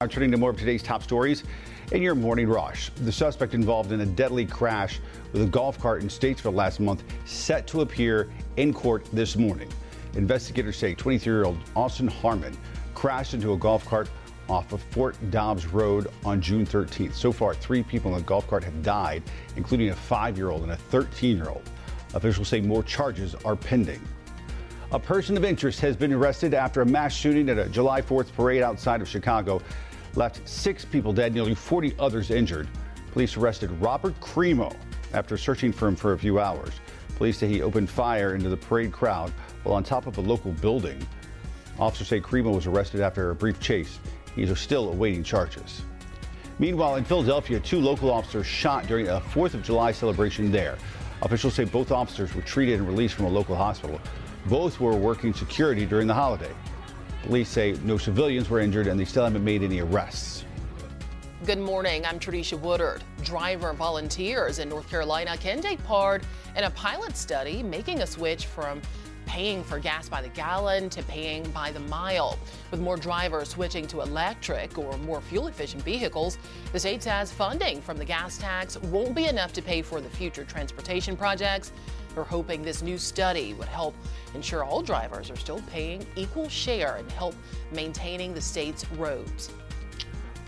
Now turning to more of today's top stories in your morning rush. The suspect involved in a deadly crash with a golf cart in Statesville last month set to appear in court this morning. Investigators say 23-year-old Austin Harmon crashed into a golf cart off of Fort Dobbs Road on June 13th. So far, three people in the golf cart have died, including a five-year-old and a 13-year-old. Officials say more charges are pending. A person of interest has been arrested after a mass shooting at a July 4th parade outside of Chicago left six people dead, nearly 40 others injured. Police arrested Robert Crimo after searching for him for a few hours. Police say he opened fire into the parade crowd while on top of a local building. Officers say Crimo was arrested after a brief chase. He is still awaiting charges. Meanwhile, in Philadelphia, two local officers shot during a 4th of July celebration there. Officials say both officers were treated and released from a local hospital. Both were working security during the holiday. Police say no civilians were injured and they still haven't made any arrests. Good morning. I'm Tradisha Woodard. Driver volunteers in North Carolina can take part in a pilot study making a switch from paying for gas by the gallon to paying by the mile. With more drivers switching to electric or more fuel efficient vehicles, the state says funding from the gas tax won't be enough to pay for the future transportation projects. They're hoping this new study would help ensure all drivers are still paying equal share and help maintaining the state's roads.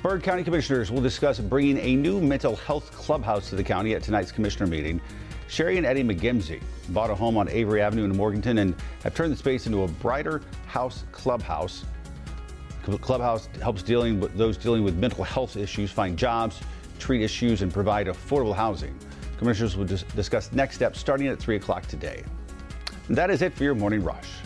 Burke County Commissioners will discuss bringing a new mental health clubhouse to the county at tonight's commissioner meeting. Sherry and Eddie McGimsey bought a home on Avery Avenue in Morganton and have turned the space into a brighter house clubhouse. Clubhouse helps dealing with those dealing with mental health issues find jobs, treat issues, and provide affordable housing. Commissioners will dis discuss next steps starting at 3 o'clock today. And that is it for your morning rush.